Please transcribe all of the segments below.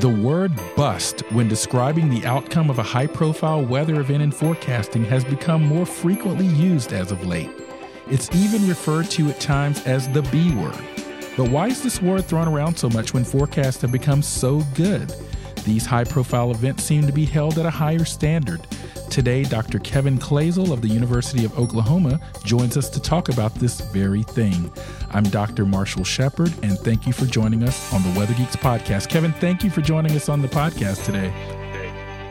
The word bust, when describing the outcome of a high profile weather event in forecasting, has become more frequently used as of late. It's even referred to at times as the B word. But why is this word thrown around so much when forecasts have become so good? These high profile events seem to be held at a higher standard. Today, Dr. Kevin Kloesel of the University of Oklahoma joins us to talk about this very thing. I'm Dr. Marshall Shepard, and thank you for joining us on the Weather Geeks podcast. Kevin, thank you for joining us on the podcast today.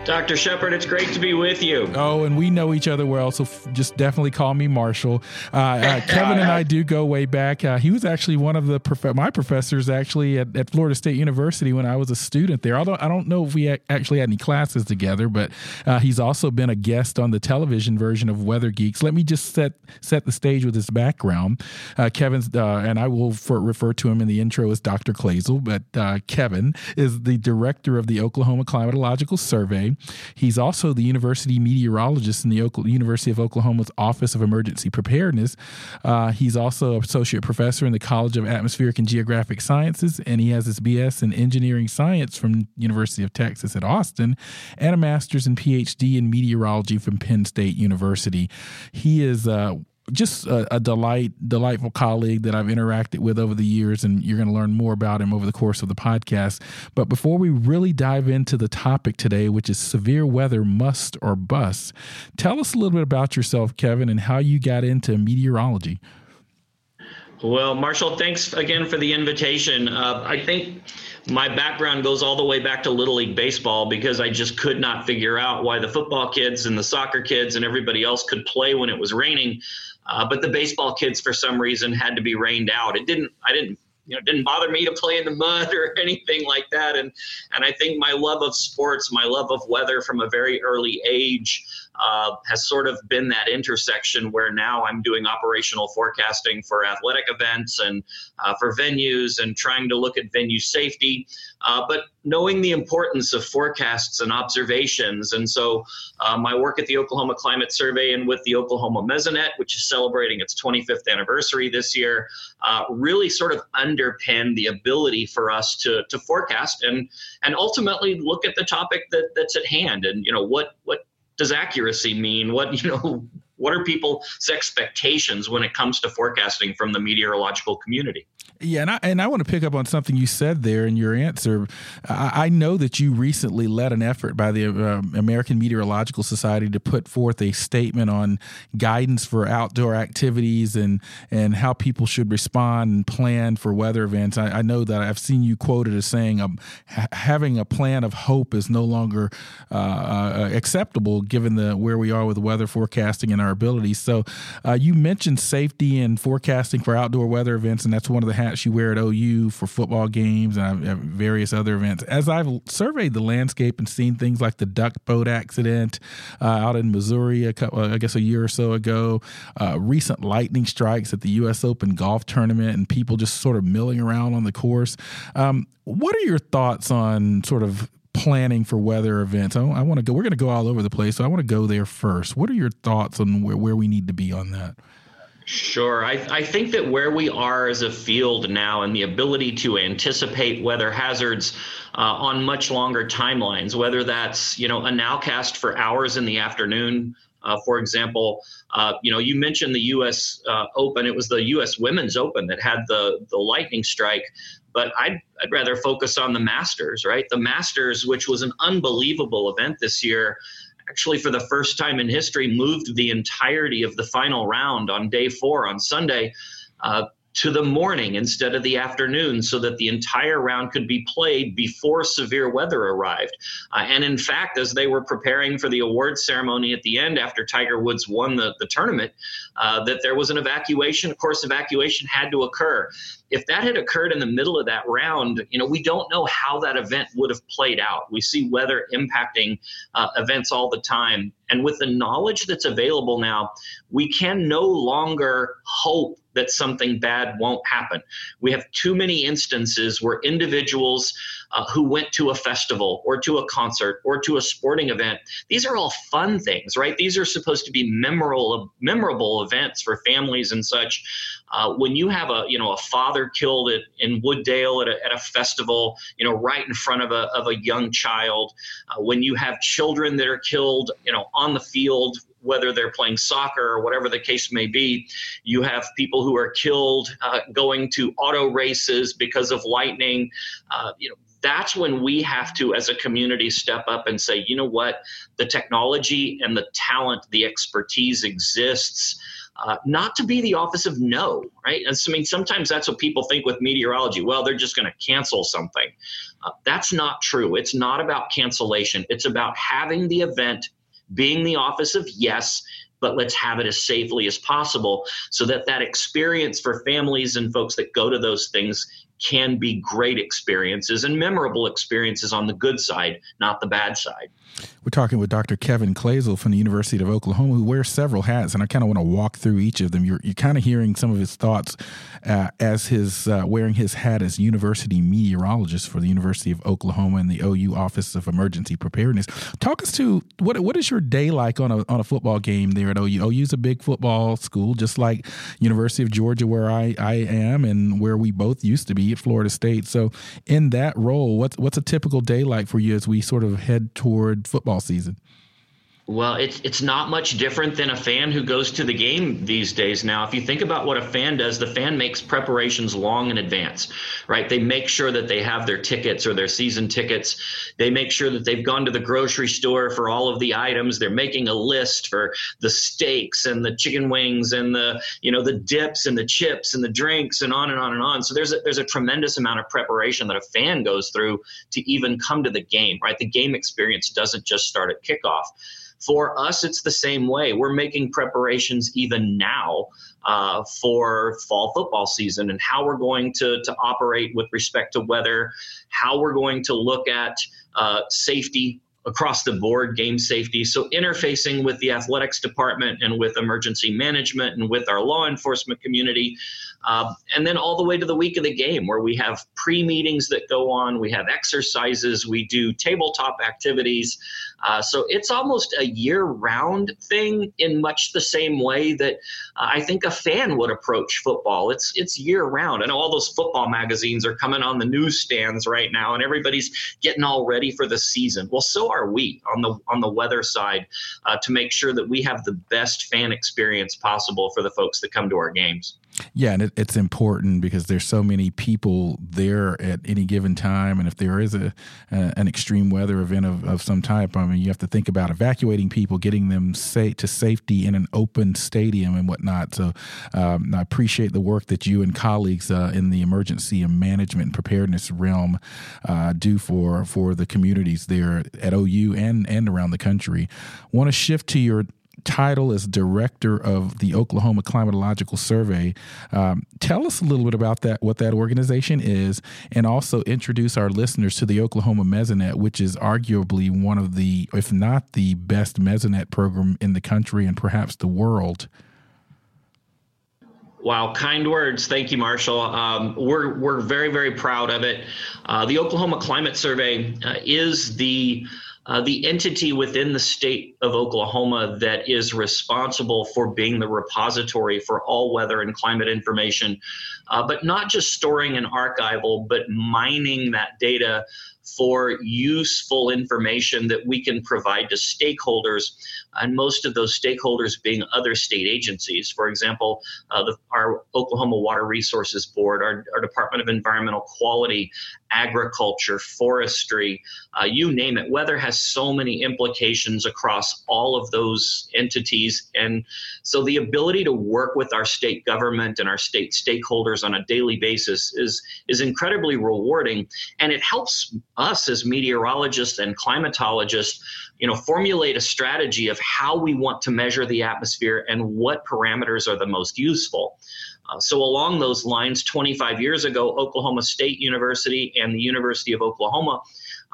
Dr. Shepard, it's great to be with you. Oh, and we know each other well, so f- just definitely call me Marshall. Uh, uh, Kevin and I do go way back. Uh, he was actually one of the prof- my professors actually at, at, Florida State University when I was a student there. Although I don't know if we actually had any classes together, but uh, he's also been a guest on the television version of Weather Geeks. Let me just set set the stage with his background. Uh, Kevin's uh, and I will for, refer to him in the intro as Dr. Kloesel, but Kevin is the director of the Oklahoma Climatological Survey. He's also the university meteorologist in the University of Oklahoma's Office of Emergency Preparedness. Uh, he's also associate professor in the College of Atmospheric and Geographic Sciences, and he has his BS in engineering science from University of Texas at Austin, and a master's and PhD in meteorology from Penn State University. He is uh, just a, a, delight, delightful colleague that I've interacted with over the years, and you're going to learn more about him over the course of the podcast. But before we really dive into the topic today, which is severe weather must or bust, tell us a little bit about yourself, Kevin, and how you got into meteorology. Well, Marshall, thanks again for the invitation. Uh, I think my background goes all the way back to Little League Baseball because I just could not figure out why the football kids and the soccer kids and everybody else could play when it was raining uh, but the baseball kids, for some reason, had to be rained out. It didn't. I didn't. You know, didn't bother me to play in the mud or anything like that. And and I think my love of sports, my love of weather from a very early age, uh, has sort of been that intersection where now I'm doing operational forecasting for athletic events and uh, for venues and trying to look at venue safety, uh, but knowing the importance of forecasts and observations. And so uh, my work at the Oklahoma Climate Survey and with the Oklahoma Mesonet, which is celebrating its 25th anniversary this year, uh, really sort of underpin the ability for us to, to forecast and, and ultimately look at the topic that, that's at hand and, you know, what, what does accuracy mean? What you know, what are people's expectations when it comes to forecasting from the meteorological community? Yeah, and I, and I want to pick up on something you said there in your answer. I, I know that you recently led an effort by the uh, American Meteorological Society to put forth a statement on guidance for outdoor activities and and how people should respond and plan for weather events. I, I know that I've seen you quoted as saying um, ha- having a plan of hope is no longer uh, uh, acceptable given the where we are with weather forecasting and our abilities. So uh, you mentioned safety and forecasting for outdoor weather events, and that's one of the hats you wear at OU for football games and various other events. As I've surveyed the landscape and seen things like the duck boat accident uh, out in Missouri, a couple, I guess a year or so ago, uh, recent lightning strikes at the U.S. Open golf tournament, and people just sort of milling around on the course. Um, what are your thoughts on sort of planning for weather events? I, I want to go. We're going to go all over the place, so I want to go there first. What are your thoughts on where, where we need to be on that? Sure. I, I think that where we are as a field now and the ability to anticipate weather hazards uh, on much longer timelines, whether that's, you know, a nowcast for hours in the afternoon, uh, for example, uh, you know, you mentioned the U.S. Uh, Open. It was the U.S. Women's Open that had the the lightning strike. But I'd, I'd rather focus on the Masters, right? The Masters, which was an unbelievable event this year, actually for the first time in history moved the entirety of the final round on day four on Sunday uh, to the morning instead of the afternoon so that the entire round could be played before severe weather arrived. Uh, and in fact, as they were preparing for the awards ceremony at the end after Tiger Woods won the, the tournament, uh, that there was an evacuation. Of course, evacuation had to occur. If that had occurred in the middle of that round, you know, we don't know how that event would have played out. We see weather impacting uh, events all the time. And with the knowledge that's available now, we can no longer hope that something bad won't happen. We have too many instances where individuals uh, who went to a festival or to a concert or to a sporting event, these are all fun things, right? These are supposed to be memorable, memorable events for families and such. Uh, when you have a, you know, a father killed at, in Wooddale at a, at a festival, you know, right in front of a, of a young child, uh, when you have children that are killed, you know, on the field whether they're playing soccer or whatever the case may be. You have people who are killed uh, going to auto races because of lightning. Uh, you know, that's when we have to, as a community, step up and say, you know what, the technology and the talent, the expertise exists. Uh, not to be the office of no, right? And so, I mean, sometimes that's what people think with meteorology. Well, they're just going to cancel something. Uh, that's not true. It's not about cancellation. It's about having the event being the office of yes but let's have it as safely as possible so that that experience for families and folks that go to those things can be great experiences and memorable experiences on the good side, not the bad side. We're talking with Dr. Kevin Kloesel from the University of Oklahoma, who wears several hats, and I kind of want to walk through each of them. You're, you're kind of hearing some of his thoughts uh, as his uh, wearing his hat as university meteorologist for the University of Oklahoma and the OU Office of Emergency Preparedness. Talk us to what what is your day like on a on a football game there at OU? OU's a big football school, just like University of Georgia, where I, I am and where we both used to be at Florida State. So, in that role, what's what's a typical day like for you as we sort of head toward football season? Well, it's it's not much different than a fan who goes to the game these days. Now, if you think about what a fan does, the fan makes preparations long in advance, right? They make sure that they have their tickets or their season tickets. They make sure that they've gone to the grocery store for all of the items. They're making a list for the steaks and the chicken wings and the you know the dips and the chips and the drinks and on and on and on. So there's a, there's a tremendous amount of preparation that a fan goes through to even come to the game, right? The game experience doesn't just start at kickoff. For us, it's the same way. We're making preparations even now uh, for fall football season and how we're going to, to operate with respect to weather, how we're going to look at uh, safety across the board game safety. So, interfacing with the athletics department and with emergency management and with our law enforcement community. Uh, and then all the way to the week of the game, where we have pre meetings that go on, we have exercises, we do tabletop activities. Uh, so it's almost a year round thing in much the same way that uh, I think a fan would approach football. It's, it's year round. I know all those football magazines are coming on the newsstands right now, and everybody's getting all ready for the season. Well, so are we on the, on the weather side uh, to make sure that we have the best fan experience possible for the folks that come to our games. Yeah, and it, it's important because there's so many people there at any given time, and if there is a, a an extreme weather event of, of some type, I mean, you have to think about evacuating people, getting them sa- to safety in an open stadium and whatnot. So, um, I appreciate the work that you and colleagues uh, in the emergency and management and preparedness realm uh, do for for the communities there at OU and and around the country. Want to shift to your title as director of the Oklahoma Climatological Survey. Um, tell us a little bit about that, what that organization is, and also introduce our listeners to the Oklahoma Mesonet, which is arguably one of the, if not the best Mesonet program in the country and perhaps the world. Wow, kind words. Thank you, Marshall. Um, we're we're very very proud of it. Uh, the Oklahoma Climate Survey uh, is the uh, the entity within the state of Oklahoma that is responsible for being the repository for all weather and climate information, uh, but not just storing and archival, but mining that data for useful information that we can provide to stakeholders, and most of those stakeholders being other state agencies. For example, uh, the, our Oklahoma Water Resources Board, our, our, Department of Environmental Quality, agriculture, forestry, uh, you name it. Weather has so many implications across all of those entities. And so the ability to work with our state government and our state stakeholders on a daily basis is, is incredibly rewarding. And it helps us as meteorologists and climatologists, you know, formulate a strategy of how we want to measure the atmosphere and what parameters are the most useful. Uh, so, along those lines, 25 years ago, Oklahoma State University and the University of Oklahoma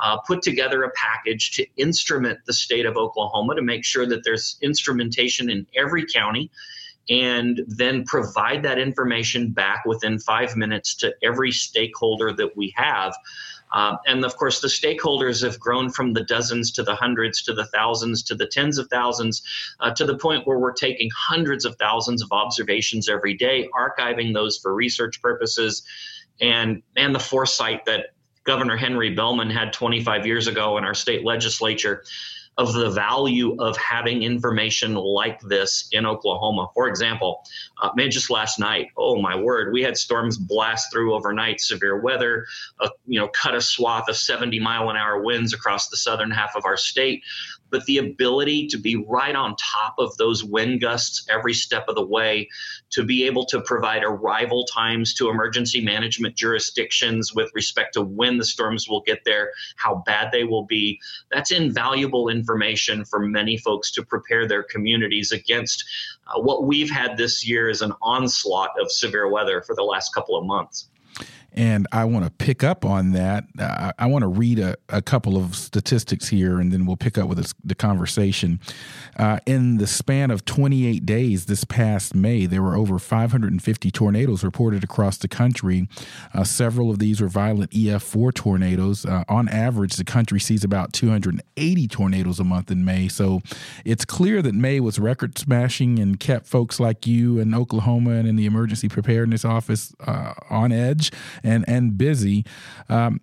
uh, put together a package to instrument the state of Oklahoma to make sure that there's instrumentation in every county and then provide that information back within five minutes to every stakeholder that we have. Uh, and of course, the stakeholders have grown from the dozens to the hundreds to the thousands to the tens of thousands uh, to the point where we're taking hundreds of thousands of observations every day, archiving those for research purposes. And, and the foresight that Governor Henry Bellmon had 25 years ago in our state legislature of the value of having information like this in Oklahoma. For example, uh, man, just last night, oh my word, we had storms blast through overnight, severe weather, uh, you know, cut a swath of 70 mile an hour winds across the southern half of our state but the ability to be right on top of those wind gusts every step of the way, to be able to provide arrival times to emergency management jurisdictions with respect to when the storms will get there, how bad they will be, that's invaluable information for many folks to prepare their communities against uh, what we've had this year is an onslaught of severe weather for the last couple of months. And I want to pick up on that. Uh, I want to read a, a, couple of statistics here, and then we'll pick up with this, the conversation. Uh, in the span of 28 days this past May, there were over 550 tornadoes reported across the country. Uh, several of these were violent EF4 tornadoes. Uh, on average, the country sees about 280 tornadoes a month in May. So it's clear that May was record smashing and kept folks like you in Oklahoma and in the Emergency Preparedness Office uh, on edge and and busy. Um,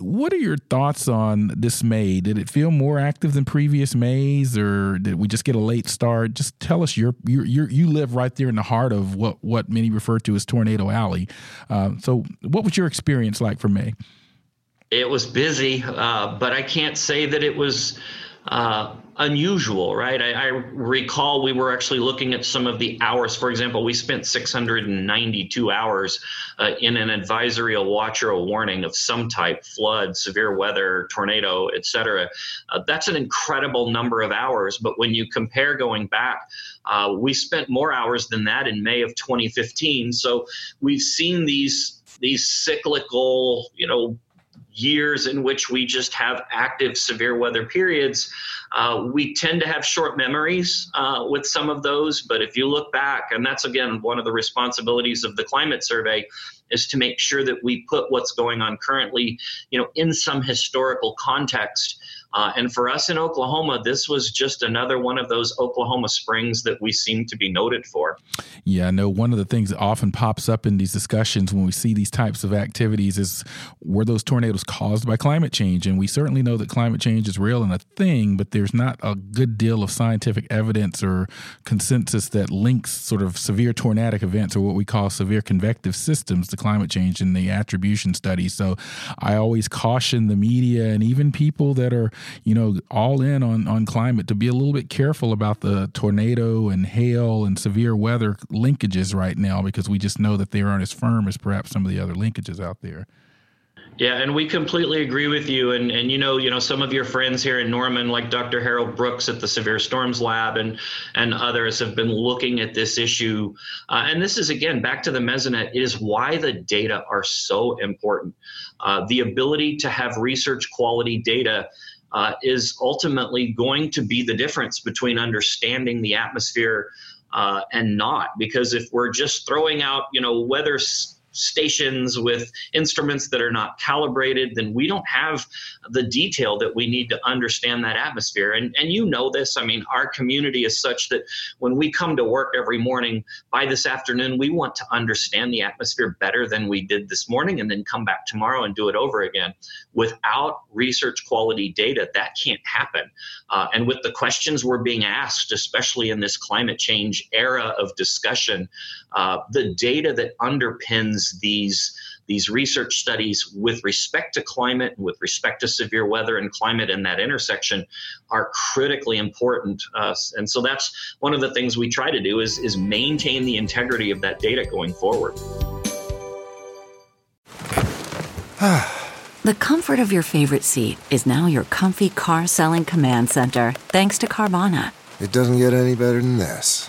what are your thoughts on this May? Did it feel more active than previous Mays, or did we just get a late start? Just tell us your your, your you live right there in the heart of what what many refer to as Tornado Alley. Uh, so, what was your experience like for May? It was busy, uh, but I can't say that it was uh, unusual, right? I, I, recall we were actually looking at some of the hours. For example, we spent 692 hours uh, in an advisory, a watch, or a warning of some type flood, severe weather, tornado, etc. Uh, that's an incredible number of hours. But when you compare going back, uh, we spent more hours than that in May of 2015. So we've seen these these cyclical, you know, years in which we just have active severe weather periods, uh, we tend to have short memories uh, with some of those. But if you look back, and that's again one of the responsibilities of the climate survey, is to make sure that we put what's going on currently, you know, in some historical context uh, and for us in Oklahoma, this was just another one of those Oklahoma springs that we seem to be noted for. Yeah, I know one of the things that often pops up in these discussions when we see these types of activities is were those tornadoes caused by climate change? And we certainly know that climate change is real and a thing, but there's not a good deal of scientific evidence or consensus that links sort of severe tornadic events or what we call severe convective systems to climate change in the attribution studies. So I always caution the media and even people that are you know, all in on, on climate to be a little bit careful about the tornado and hail and severe weather linkages right now because we just know that they aren't as firm as perhaps some of the other linkages out there. Yeah, and we completely agree with you. And and you know, you know, some of your friends here in Norman, like Dr. Harold Brooks at the Severe Storms Lab, and and others have been looking at this issue. Uh, and this is again back to the mesonet is why the data are so important. Uh, the ability to have research quality data uh, is ultimately going to be the difference between understanding the atmosphere uh, and not. Because if we're just throwing out, you know, weather stations with instruments that are not calibrated, then we don't have the detail that we need to understand that atmosphere. And, and you know this. I mean, our community is such that when we come to work every morning, by this afternoon, we want to understand the atmosphere better than we did this morning and then come back tomorrow and do it over again. Without research quality data, that can't happen. Uh, and with the questions we're being asked, especially in this climate change era of discussion, uh, the data that underpins these these research studies with respect to climate, with respect to severe weather and climate in that intersection, are critically important. Uh, and so that's one of the things we try to do is is maintain the integrity of that data going forward. the comfort of your favorite seat is now your comfy car selling command center, thanks to Carvana. It doesn't get any better than this.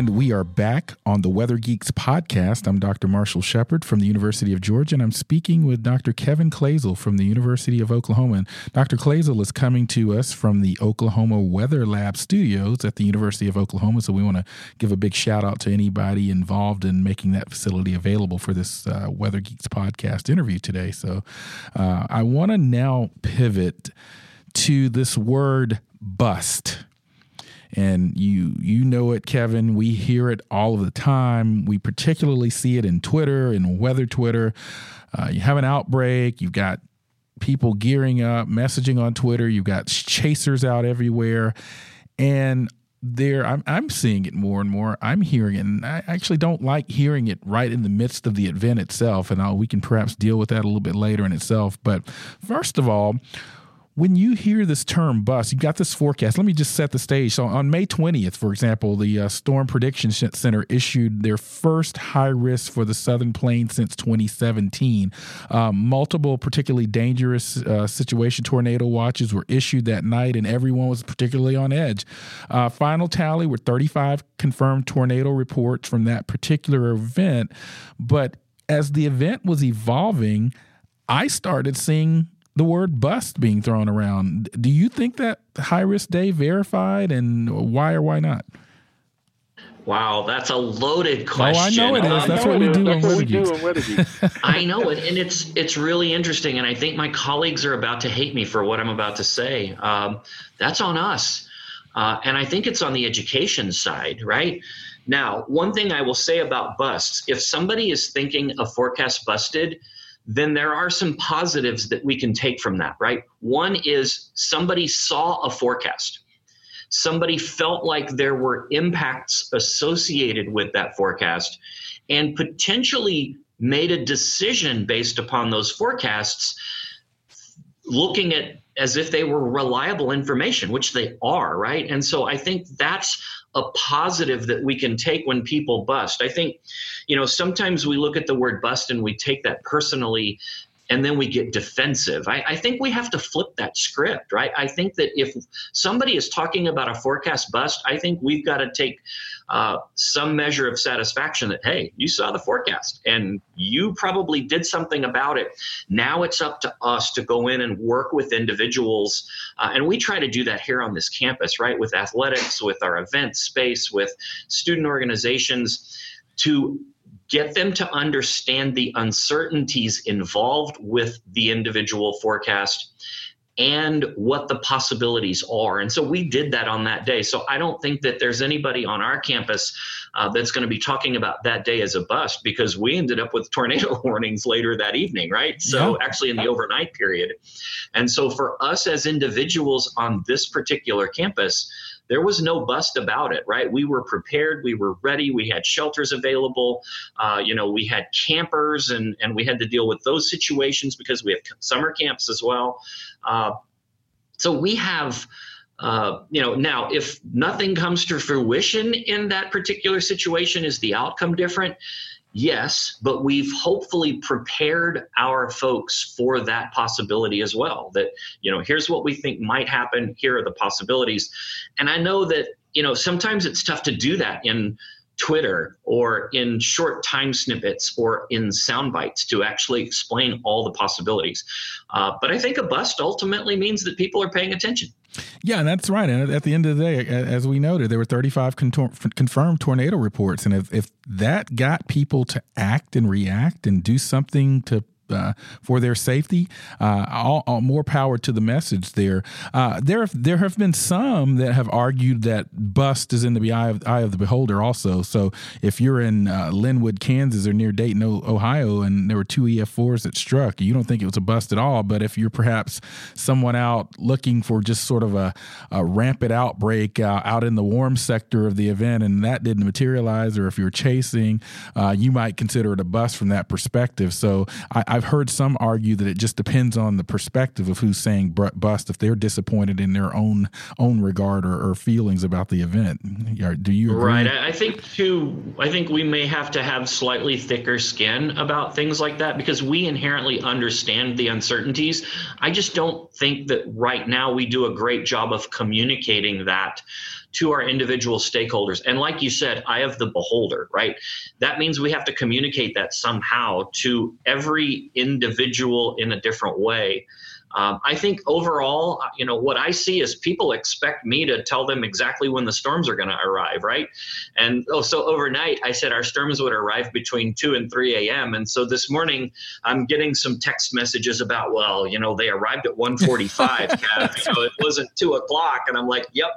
And we are back on the Weather Geeks podcast. I'm Dr. Marshall Shepard from the University of Georgia, and I'm speaking with Dr. Kevin Kloesel from the University of Oklahoma. And Dr. Kloesel is coming to us from the Oklahoma Weather Lab studios at the University of Oklahoma. So we want to give a big shout out to anybody involved in making that facility available for this uh, Weather Geeks podcast interview today. So uh, I want to now pivot to this word bust and you you know it kevin. We hear it all of the time. We particularly see it in twitter in weather twitter. Uh, you have an outbreak. You've got people gearing up messaging on twitter. You've got chasers out everywhere. And there I'm, I'm seeing it more and more. I'm hearing it. And i actually don't like hearing it right in the midst of the event itself. And I'll, we can perhaps deal with that a little bit later in itself. But first of all when you hear this term bust, you've got this forecast. Let me just set the stage. So on May 20th, for example, the uh, Storm Prediction Center issued their first high risk for the Southern Plains since 2017. Um, multiple particularly dangerous uh, situation tornado watches were issued that night, and everyone was particularly on edge. Uh, final tally were 35 confirmed tornado reports from that particular event. But as the event was evolving, I started seeing the word bust being thrown around. Do you think that high risk day verified and why or why not? Wow, that's a loaded question. Oh, I know it is. Um, that's, what we, do on Weather I know it, and it's it's really interesting. And I think my colleagues are about to hate me for what I'm about to say. Um, that's on us, uh, and I think it's on the education side, right? Now, one thing I will say about busts: if somebody is thinking a forecast busted, then there are some positives that we can take from that, right? One is somebody saw a forecast. Somebody felt like there were impacts associated with that forecast and potentially made a decision based upon those forecasts, looking at as if they were reliable information, which they are, right? And so I think that's a positive that we can take when people bust. I think, you know, sometimes we look at the word bust and we take that personally and then we get defensive. I, I, think we have to flip that script, right? I think that if somebody is talking about a forecast bust, I think we've got to take uh, some measure of satisfaction that, hey, you saw the forecast and you probably did something about it. Now it's up to us to go in and work with individuals. Uh, and we try to do that here on this campus, right? With athletics, with our event space, with student organizations to get them to understand the uncertainties involved with the individual forecast and what the possibilities are. And so we did that on that day. So I don't think that there's anybody on our campus uh, that's going to be talking about that day as a bust because we ended up with tornado warnings later that evening, right? So yeah. actually in the overnight period. And so for us as individuals on this particular campus, there was no bust about it, right? We were prepared, we were ready, we had shelters available, uh, you know, we had campers, and and we had to deal with those situations because we have summer camps as well. Uh, so we have. Uh, you know, now if nothing comes to fruition in that particular situation, is the outcome different? Yes, but we've hopefully prepared our folks for that possibility as well. That, you know, here's what we think might happen, here are the possibilities. And I know that, you know, sometimes it's tough to do that in Twitter or in short time snippets or in sound bites to actually explain all the possibilities. Uh, but I think a bust ultimately means that people are paying attention. Yeah, and that's right. And at the end of the day, as we noted, there were 35 confirmed tornado reports. And if, if that got people to act and react and do something to uh, for their safety. Uh, all, all, more power to the message there. Uh, there, there have been some that have argued that bust is in the eye of, eye of the beholder. Also, so if you're in uh, Linwood, Kansas, or near Dayton, Ohio, and there were two EF4s that struck, you don't think it was a bust at all. But if you're perhaps someone out looking for just sort of a, a rampant outbreak uh, out in the warm sector of the event, and that didn't materialize, or if you're chasing, you might consider it a bust from that perspective. So I, I I've heard some argue that it just depends on the perspective of who's saying bust if they're disappointed in their own own regard or, or feelings about the event. Do you agree? Right. I think too. I think we may have to have slightly thicker skin about things like that because we inherently understand the uncertainties. I just don't think that right now we do a great job of communicating that to our individual stakeholders. And like you said, I have the beholder, right? That means we have to communicate that somehow to every individual in a different way. Um, I think overall, uh, you know, what I see is people expect me to tell them exactly when the storms are going to arrive, right? And oh, so overnight, I said our storms would arrive between 2 and 3 a.m. And so this morning, I'm getting some text messages about, well, you know, they arrived at 1:45, you know, it wasn't 2 o'clock. And I'm like, yep.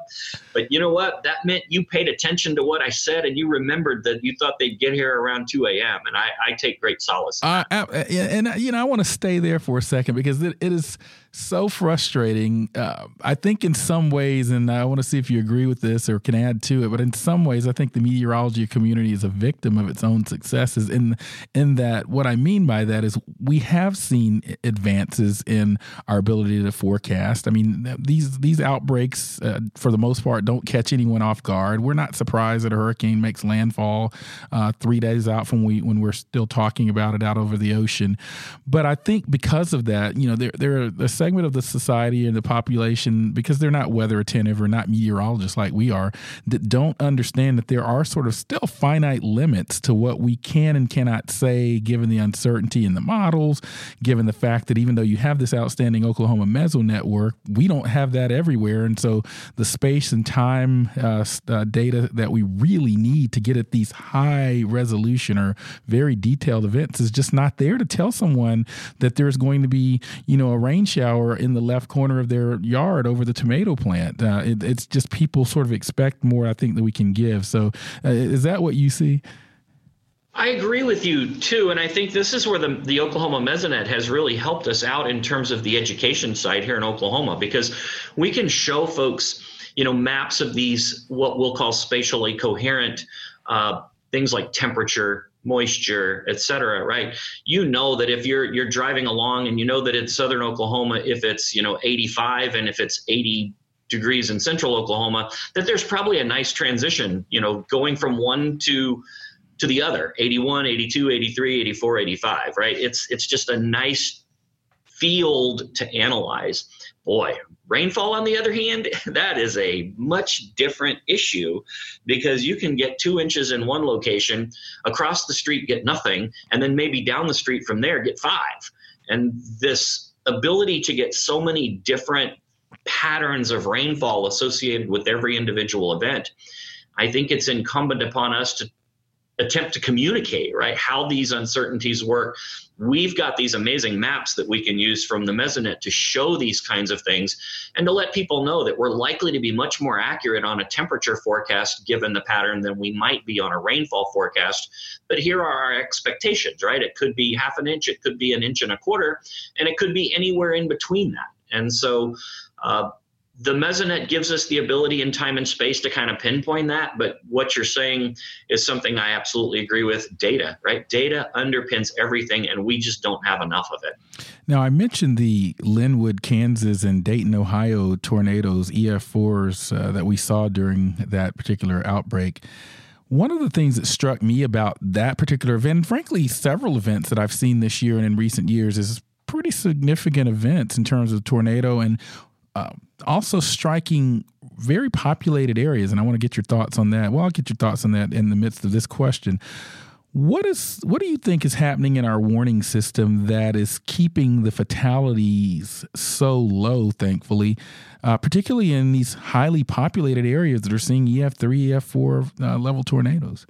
But you know what? That meant you paid attention to what I said and you remembered that you thought they'd get here around 2 a.m. And I, I take great solace. Uh, and, you know, I want to stay there for a second because it, it is so frustrating. Uh, I think in some ways, and I want to see if you agree with this or can add to it, but in some ways, I think the meteorology community is a victim of its own successes. In in that, what I mean by that is we have seen advances in our ability to forecast. I mean, these these outbreaks, uh, for the most part, don't catch anyone off guard. We're not surprised that a hurricane makes landfall uh, three days out from we when we're still talking about it out over the ocean. But I think because of that, you know, there there are segment of the society and the population, because they're not weather attentive or not meteorologists like we are, that don't understand that there are sort of still finite limits to what we can and cannot say, given the uncertainty in the models, given the fact that even though you have this outstanding Oklahoma meso network, we don't have that everywhere. And so the space and time uh, uh, data that we really need to get at these high resolution or very detailed events is just not there to tell someone that there's going to be, you know, a rain shower shower in the left corner of their yard over the tomato plant. Uh, it, it's just people sort of expect more, I think, that we can give. So, uh, is that what you see? I agree with you too, and I think this is where the, the Oklahoma Mesonet has really helped us out in terms of the education side here in Oklahoma because we can show folks, you know, maps of these what we'll call spatially coherent uh, things like temperature, moisture, et cetera, right? You know that if you're you're driving along and you know that it's southern Oklahoma, if it's you know 85 and if it's 80 degrees in central Oklahoma, that there's probably a nice transition, you know, going from one to to the other 81 82 83 84 85 right it's it's just a nice field to analyze boy Rainfall, on the other hand, that is a much different issue because you can get two inches in one location, across the street get nothing, and then maybe down the street from there get five. And this ability to get so many different patterns of rainfall associated with every individual event, I think it's incumbent upon us to attempt to communicate, right, how these uncertainties work. We've got these amazing maps that we can use from the Mesonet to show these kinds of things and to let people know that we're likely to be much more accurate on a temperature forecast given the pattern than we might be on a rainfall forecast. But here are our expectations, right? It could be half an inch, it could be an inch and a quarter, and it could be anywhere in between that. And so, uh, the mesonet gives us the ability in time and space to kind of pinpoint that but what you're saying is something i absolutely agree with. Data right? Data underpins everything and we just don't have enough of it. Now i mentioned the linwood kansas and dayton ohio tornadoes ef4s uh, that we saw during that particular outbreak. One of the things that struck me about that particular event, and frankly, several events that I've seen this year and in recent years, is pretty significant events in terms of tornado and uh, also striking very populated areas. And I want to get your thoughts on that. Well, I'll get your thoughts on that in the midst of this question. What is what do you think is happening in our warning system that is keeping the fatalities so low? Thankfully, uh, particularly in these highly populated areas that are seeing EF3, EF4 uh, level tornadoes.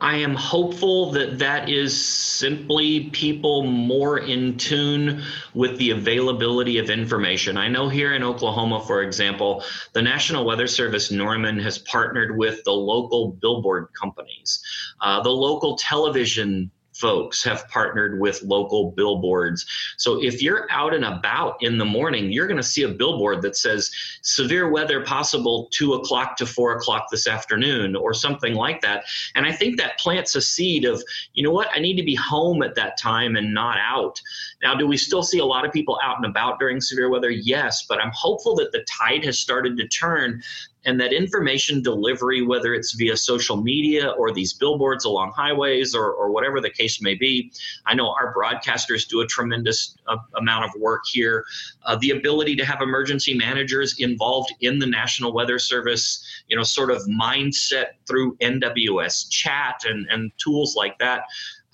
I am hopeful that that is simply people more in tune with the availability of information. I know here in Oklahoma, for example, the National Weather Service Norman has partnered with the local billboard companies, uh, the local television folks have partnered with local billboards. So if you're out and about in the morning, you're going to see a billboard that says severe weather possible two o'clock to four o'clock this afternoon or something like that. And I think that plants a seed of, you know what, I need to be home at that time and not out. Now, do we still see a lot of people out and about during severe weather? Yes, but I'm hopeful that the tide has started to turn and that information delivery, whether it's via social media or these billboards along highways or, or whatever the case may be. I know our broadcasters do a tremendous uh, amount of work here. Uh, the ability to have emergency managers involved in the National Weather Service, you know, sort of mindset through NWS chat and, and tools like that.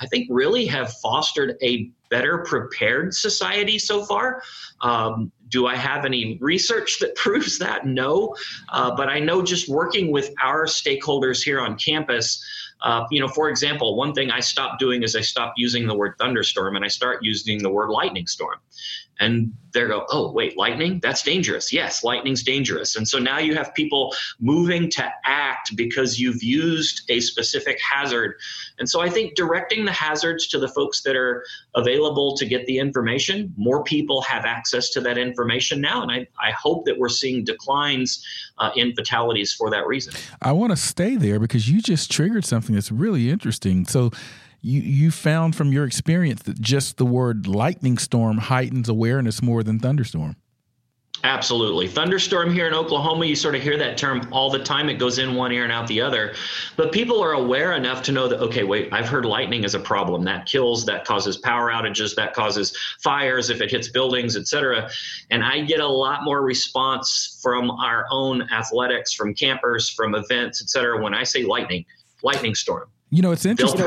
I think really have fostered a better prepared society so far. Um, do I have any research that proves that? No. Uh, but I know just working with our stakeholders here on campus, uh, you know, for example, one thing I stopped doing is I stopped using the word thunderstorm and I start using the word lightning storm and they go, oh, wait, lightning? That's dangerous. Yes, lightning's dangerous. And so now you have people moving to act because you've used a specific hazard. And so I think directing the hazards to the folks that are available to get the information, more people have access to that information now. And I, I hope that we're seeing declines uh, in fatalities for that reason. I want to stay there because you just triggered something that's really interesting. So, you you found from your experience that just the word lightning storm heightens awareness more than thunderstorm. Absolutely. Thunderstorm here in Oklahoma, you sort of hear that term all the time. It goes in one ear and out the other. But people are aware enough to know that, okay, wait, I've heard lightning is a problem. That kills, that causes power outages, that causes fires if it hits buildings, et cetera. And I get a lot more response from our own athletics, from campers, from events, et cetera, when I say lightning, lightning storm. You know, it's interesting.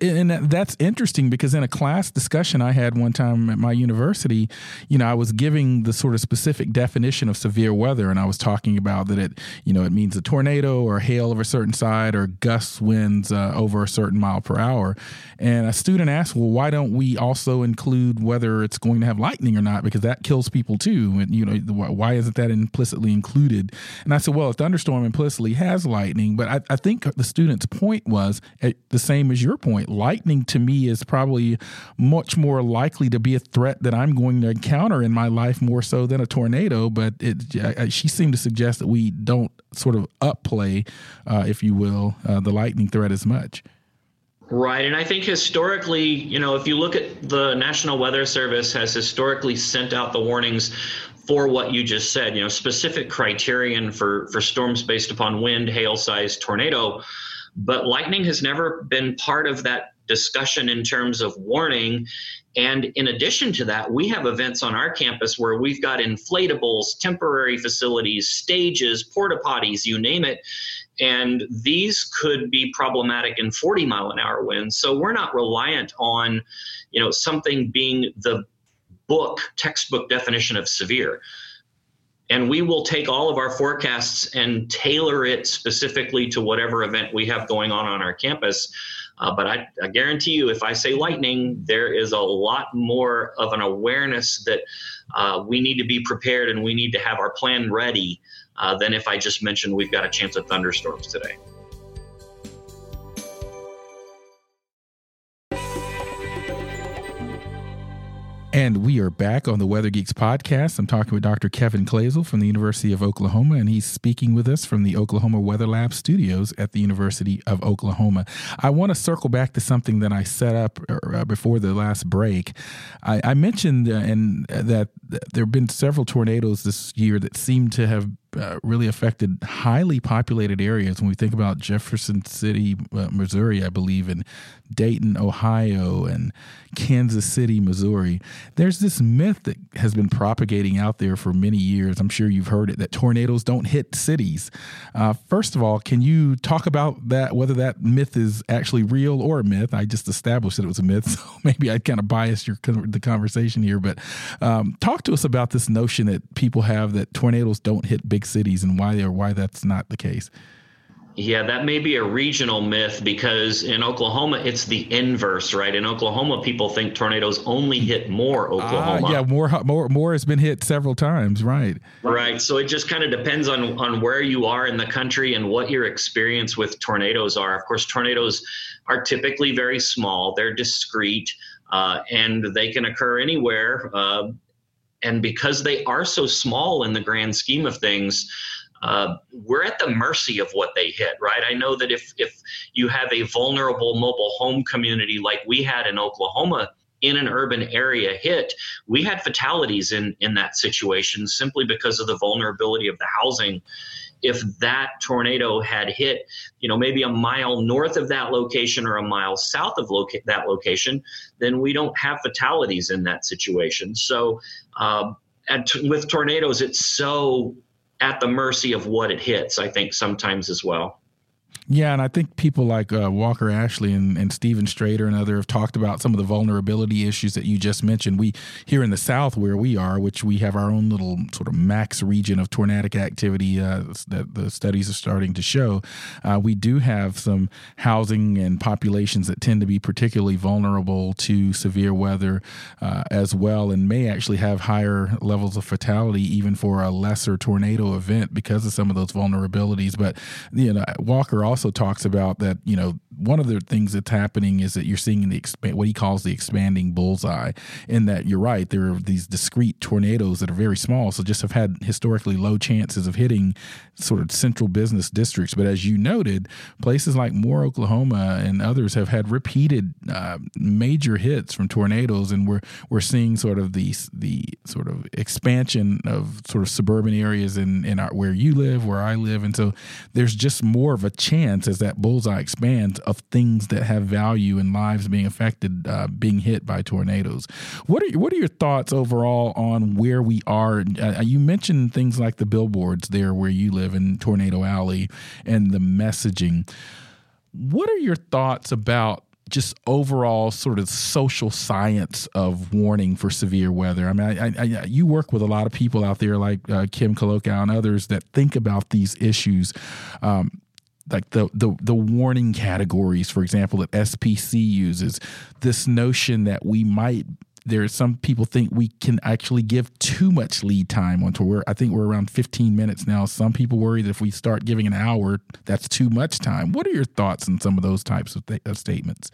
And that's interesting because in a class discussion I had one time at my university, you know, I was giving the sort of specific definition of severe weather and I was talking about that it, you know, it means a tornado or hail of a certain side or gust winds uh, over a certain mile per hour. And a student asked, well, why don't we also include whether it's going to have lightning or not? Because that kills people too. And, you know, why isn't that implicitly included? And I said, well, a thunderstorm implicitly has lightning. But I, I think the student's point was, the same as your point. Lightning to me is probably much more likely to be a threat that I'm going to encounter in my life more so than a tornado. But it, she seemed to suggest that we don't sort of upplay, uh, if you will, uh, the lightning threat as much. Right. And I think historically, you know, if you look at the National Weather Service has historically sent out the warnings for what you just said, you know, specific criterion for, for storms based upon wind, hail size, tornado. But lightning has never been part of that discussion in terms of warning. And in addition to that, we have events on our campus where we've got inflatables, temporary facilities, stages, porta potties, you name it. And these could be problematic in 40 mile an hour winds. So we're not reliant on, you know, something being the book, textbook definition of severe and we will take all of our forecasts and tailor it specifically to whatever event we have going on on our campus. Uh, but I, I, guarantee you, if I say lightning, there is a lot more of an awareness that uh, we need to be prepared and we need to have our plan ready uh, than if I just mentioned we've got a chance of thunderstorms today. And we are back on the Weather Geeks podcast. I'm talking with Dr. Kevin Kloesel from the University of Oklahoma, and he's speaking with us from the Oklahoma Weather Lab studios at the University of Oklahoma. I want to circle back to something that I set up uh, before the last break. I, I mentioned uh, and uh, that there have been several tornadoes this year that seem to have uh, really affected highly populated areas. When we think about Jefferson City, uh, Missouri, I believe, and Dayton, Ohio, and Kansas City, Missouri, there's this myth that has been propagating out there for many years. I'm sure you've heard it that tornadoes don't hit cities. Uh, first of all, can you talk about that, whether that myth is actually real or a myth? I just established that it was a myth, so maybe I kind of biased your the conversation here. But um, talk to us about this notion that people have that tornadoes don't hit big cities and why or why that's not the case. Yeah, that may be a regional myth because in Oklahoma it's the inverse, right? In Oklahoma, people think tornadoes only hit Moore ah, Oklahoma. Uh, yeah, Moore Moore Moore has been hit several times, right? Right. So it just kind of depends on on where you are in the country and what your experience with tornadoes are. Of course, tornadoes are typically very small. They're discrete. uh, and they can occur anywhere. Uh, and because they are so small in the grand scheme of things uh, we're at the mercy of what they hit, right? I know that if if you have a vulnerable mobile home community like we had in Oklahoma in an urban area hit, we had fatalities in in that situation simply because of the vulnerability of the housing. If that tornado had hit, you know, maybe a mile north of that location or a mile south of loca- that location, then we don't have fatalities in that situation. So, uh, and t- with tornadoes, it's so at the mercy of what it hits, I think, sometimes as well. Yeah, and I think people like uh, Walker Ashley and, and Stephen Strader and other have talked about some of the vulnerability issues that you just mentioned. We here in the South, where we are, which we have our own little sort of max region of tornadic activity uh, that the studies are starting to show, uh, we do have some housing and populations that tend to be particularly vulnerable to severe weather uh, as well, and may actually have higher levels of fatality even for a lesser tornado event because of some of those vulnerabilities. But you know, Walker also talks about that, you know, one of the things that's happening is that you're seeing the what he calls the expanding bullseye, in that you're right, there are these discrete tornadoes that are very small, so just have had historically low chances of hitting sort of central business districts. But as you noted, places like Moore, Oklahoma, and others have had repeated uh, major hits from tornadoes, and we're we're seeing sort of the the sort of expansion of sort of suburban areas in in our, where you live, where I live, and so there's just more of a chance as that bullseye expands of things that have value and lives being affected, uh, being hit by tornadoes. What are what are your thoughts overall on where we are? Uh, you mentioned things like the billboards there where you live in Tornado Alley and the messaging. What are your thoughts about just overall sort of social science of warning for severe weather. I mean, I, I, I, you work with a lot of people out there like uh, Kim Klockow and others that think about these issues. Um, like the, the the warning categories, for example, that SPC uses, this notion that we might there are some people think we can actually give too much lead time onto where I think we're around 15 minutes now. Some people worry that if we start giving an hour, that's too much time. What are your thoughts on some of those types of, th- of statements?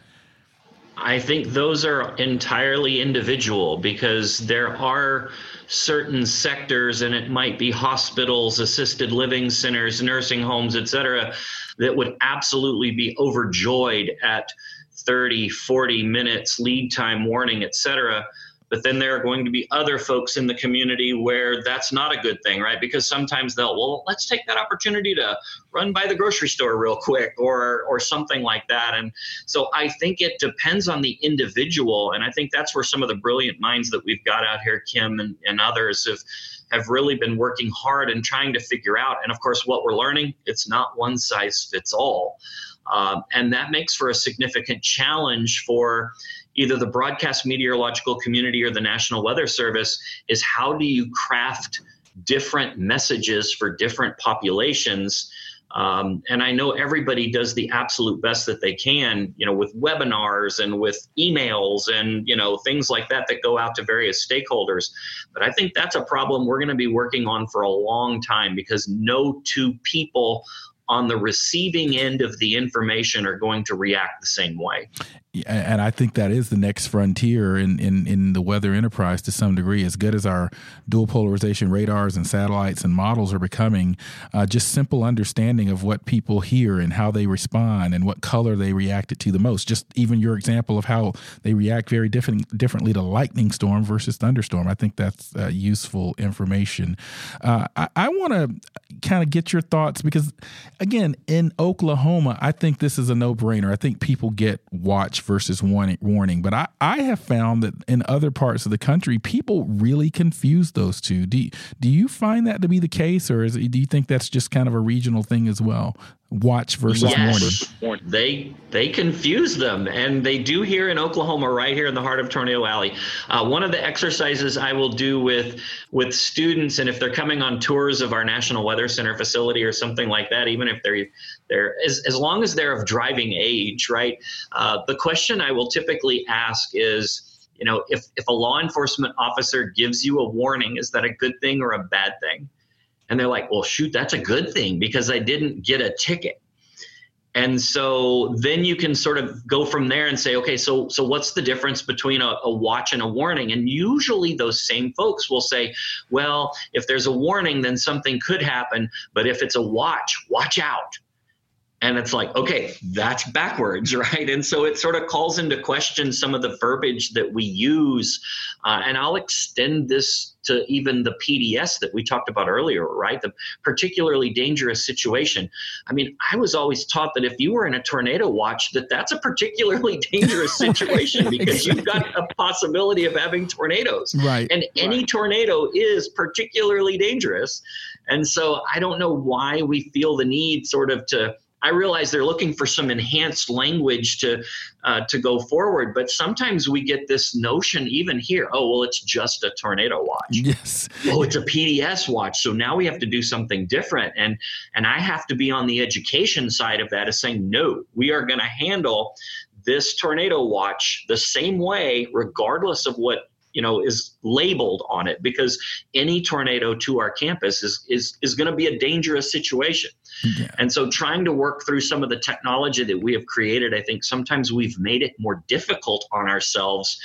I think those are entirely individual because there are certain sectors, and it might be hospitals, assisted living centers, nursing homes, et cetera, that would absolutely be overjoyed at 30, 40 minutes lead time warning, et cetera. But then there are going to be other folks in the community where that's not a good thing, right? Because sometimes they'll, well, let's take that opportunity to run by the grocery store real quick or or something like that. And so I think it depends on the individual. And I think that's where some of the brilliant minds that we've got out here, Kim and, and others, have have really been working hard and trying to figure out. And of course, what we're learning, it's not one size fits all. Um, and that makes for a significant challenge for either the broadcast meteorological community or the National Weather Service is how do you craft different messages for different populations um, and I know everybody does the absolute best that they can, you know, with webinars and with emails and, you know, things like that that go out to various stakeholders. But I think that's a problem we're going to be working on for a long time because no two people on the receiving end of the information are going to react the same way and I think that is the next frontier in, in, in the weather enterprise to some degree. As good as our dual polarization radars and satellites and models are becoming, uh, just simple understanding of what people hear and how they respond and what color they reacted to the most. Just even your example of how they react very different differently to lightning storm versus thunderstorm. I think that's uh, useful information. Uh, I, I want to kind of get your thoughts because, again, in Oklahoma, I think this is a no brainer. I think people get watch versus warning, warning. But I, I have found that in other parts of the country, people really confuse those two. Do, do you find that to be the case, or is, do you think that's just kind of a regional thing as well? Watch versus yes. warning. They they confuse them, and they do here in Oklahoma, right here in the heart of Tornado Alley. Uh, one of the exercises I will do with with students, and if they're coming on tours of our National Weather Center facility or something like that, even if they're they're as, as long as they're of driving age, right? Uh, the question I will typically ask is you know, if, if a law enforcement officer gives you a warning, is that a good thing or a bad thing? And they're like, well, shoot, that's a good thing because I didn't get a ticket. And so then you can sort of go from there and say, okay, so so what's the difference between a, a, watch and a warning? And usually those same folks will say, well, if there's a warning, then something could happen. But if it's a watch, watch out and it's like okay that's backwards right? And so it sort of calls into question some of the verbiage that we use. Uh, and i'll extend this to even the pds that we talked about earlier right? The particularly dangerous situation. I mean i was always taught that if you were in a tornado watch that that's a particularly dangerous situation because you've got a possibility of having tornadoes. Right and any right. tornado is particularly dangerous. And so i don't know why we feel the need sort of to I realize they're looking for some enhanced language to uh, to go forward, but sometimes we get this notion even here. Oh, well, it's just a tornado watch. Yes. Oh, it's a PDS watch. So now we have to do something different, and and I have to be on the education side of that, is saying no, we are going to handle this tornado watch the same way, regardless of what you know is labeled on it because any tornado to our campus is is is going to be a dangerous situation yeah. and so trying to work through some of the technology that we have created i think sometimes we've made it more difficult on ourselves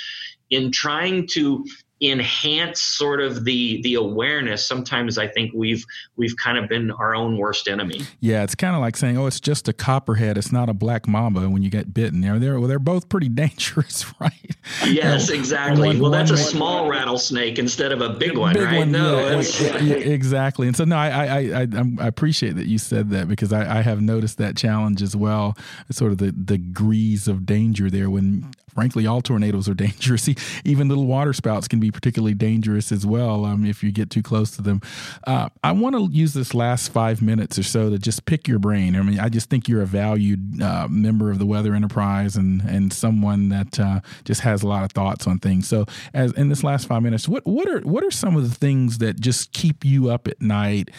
in trying to enhance sort of the the awareness. Sometimes i think we've we've kind of been our own worst enemy. Yeah it's kind of like saying oh it's just a copperhead. It's not a black mamba when you get bitten. They're they're, well, they're both pretty dangerous right? Yes exactly. one, well that's a small rattlesnake instead of a big one big right? one, no yeah, exactly. And so no I, I i i appreciate that you said that because i i have noticed that challenge as well sort of the degrees of danger there when frankly all tornadoes are dangerous even little water spouts can be particularly dangerous as well um, if you get too close to them. Uh, I want to use this last five minutes or so to just pick your brain. I mean, I just think you're a valued uh, member of the Weather Enterprise and and someone that uh, just has a lot of thoughts on things. So, as in this last five minutes, what what are what are some of the things that just keep you up at night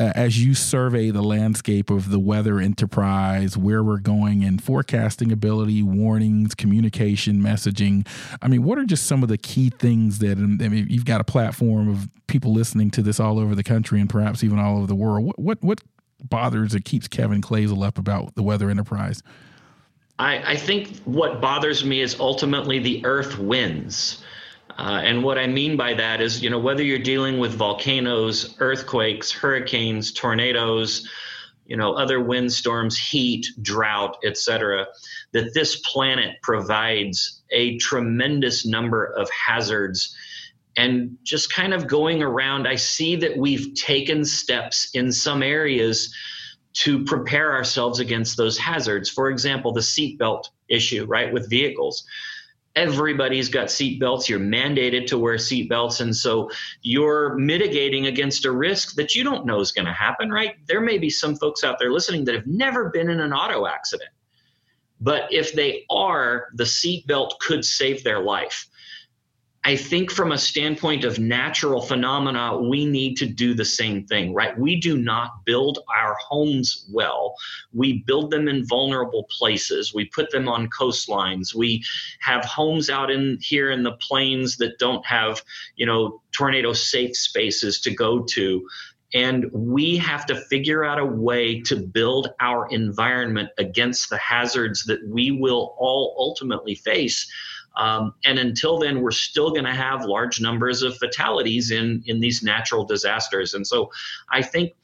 uh, as you survey the landscape of the weather enterprise, where we're going, and forecasting ability, warnings, communication, messaging. I mean, what are just some of the key things that I mean, you've got a platform of people listening to this all over the country and perhaps even all over the world. What what, what bothers or keeps Kevin Kloesel up about the weather enterprise? I, I think what bothers me is ultimately the Earth wins. Uh, and what I mean by that is, you know, whether you're dealing with volcanoes, earthquakes, hurricanes, tornadoes, you know, other windstorms, heat, drought, etc., that this planet provides a tremendous number of hazards. And just kind of going around, I see that we've taken steps in some areas to prepare ourselves against those hazards. For example, the seatbelt issue, right, with vehicles everybody's got seatbelts. You're mandated to wear seatbelts. And so you're mitigating against a risk that you don't know is going to happen, right? There may be some folks out there listening that have never been in an auto accident. But if they are, the seatbelt could save their life. I think from a standpoint of natural phenomena, we need to do the same thing, right? We do not build our homes well. We build them in vulnerable places. We put them on coastlines. We have homes out in here in the plains that don't have, you know, tornado safe spaces to go to. And we have to figure out a way to build our environment against the hazards that we will all ultimately face um, and until then, we're still going to have large numbers of fatalities in in these natural disasters. And so, I think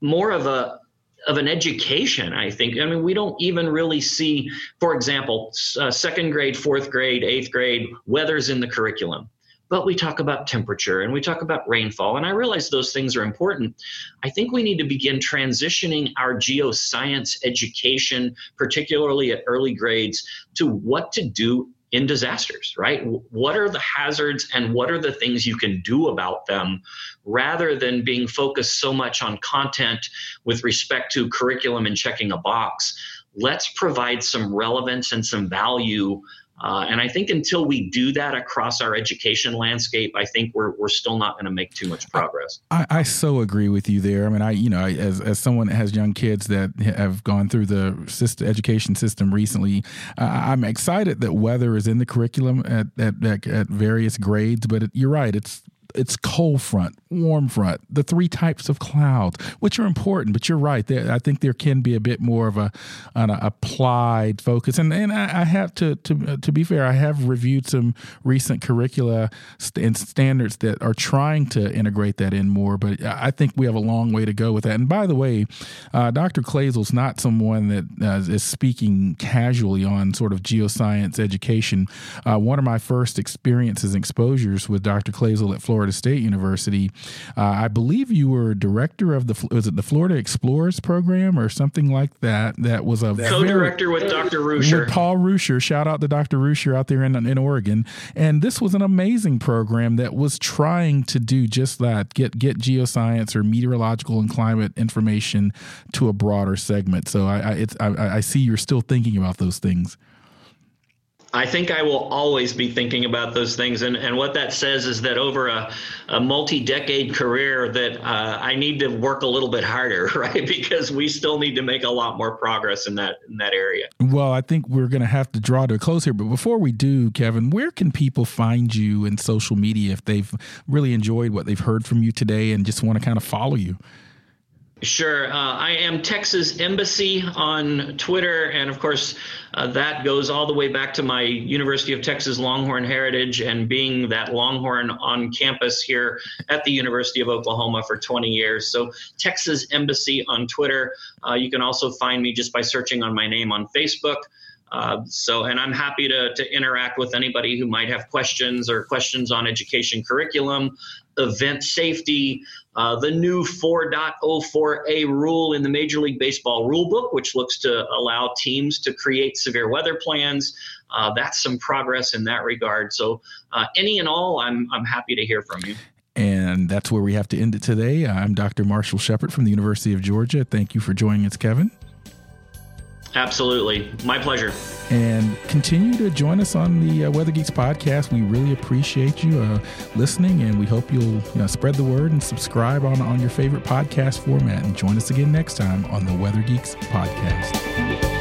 more of a of an education. I think. I mean, we don't even really see, for example, uh, second grade, fourth grade, eighth grade, weather's in the curriculum. But we talk about temperature and we talk about rainfall, and I realize those things are important. I think we need to begin transitioning our geoscience education, particularly at early grades, to what to do in disasters, right? What are the hazards and what are the things you can do about them rather than being focused so much on content with respect to curriculum and checking a box? Let's provide some relevance and some value uh, and I think until we do that across our education landscape, I think we're, we're still not going to make too much progress. I, I, so agree with you there. I mean, I you know, I, as as someone that has young kids that have gone through the system, education system recently, uh, I'm excited that weather is in the curriculum at at, at, at various grades. But it, you're right; it's it's cold front, warm front, the three types of clouds, which are important. But you're right. There, I think there can be a bit more of a an applied focus. And and I, I have to to to be fair, I have reviewed some recent curricula and standards that are trying to integrate that in more. But I think we have a long way to go with that. And by the way, uh, Dr. Kloesel's not someone that uh, is speaking casually on sort of geoscience education. Uh, one of my first experiences and exposures with Dr. Kloesel at Florida State University. Uh, I believe you were director of the was it the Florida Explorers program or something like that. That was a co-director with Dr. Ruscher, with Paul Ruscher. Shout out to Dr. Ruscher out there in in Oregon. And this was an amazing program that was trying to do just that: get get geoscience or meteorological and climate information to a broader segment. So I I, I, I see you're still thinking about those things. I think I will always be thinking about those things. And, and what that says is that over a, a multi decade career, that uh, I need to work a little bit harder, right? Because we still need to make a lot more progress in that in that area. Well, I think we're going to have to draw to a close here. But before we do, Kevin, where can people find you in social media if they've really enjoyed what they've heard from you today and just want to kind of follow you? Sure. Uh, I am Texas Embassy on Twitter. And of course, uh, that goes all the way back to my University of Texas Longhorn heritage and being that Longhorn on campus here at the University of Oklahoma for 20 years. So, Texas Embassy on Twitter. Uh, you can also find me just by searching on my name on Facebook. Uh, so, and I'm happy to, to interact with anybody who might have questions or questions on education curriculum, event safety, uh, the new 4.04a rule in the Major League Baseball rulebook, which looks to allow teams to create severe weather plans. Uh, that's some progress in that regard. So, uh, any and all, I'm, I'm happy to hear from you. And that's where we have to end it today. I'm Dr. Marshall Shepherd from the University of Georgia. Thank you for joining us, Kevin. Absolutely. My pleasure. And continue to join us on the uh, Weather Geeks podcast. We really appreciate you uh, listening, and we hope you'll you know, spread the word and subscribe on, on your favorite podcast format. And join us again next time on the Weather Geeks podcast.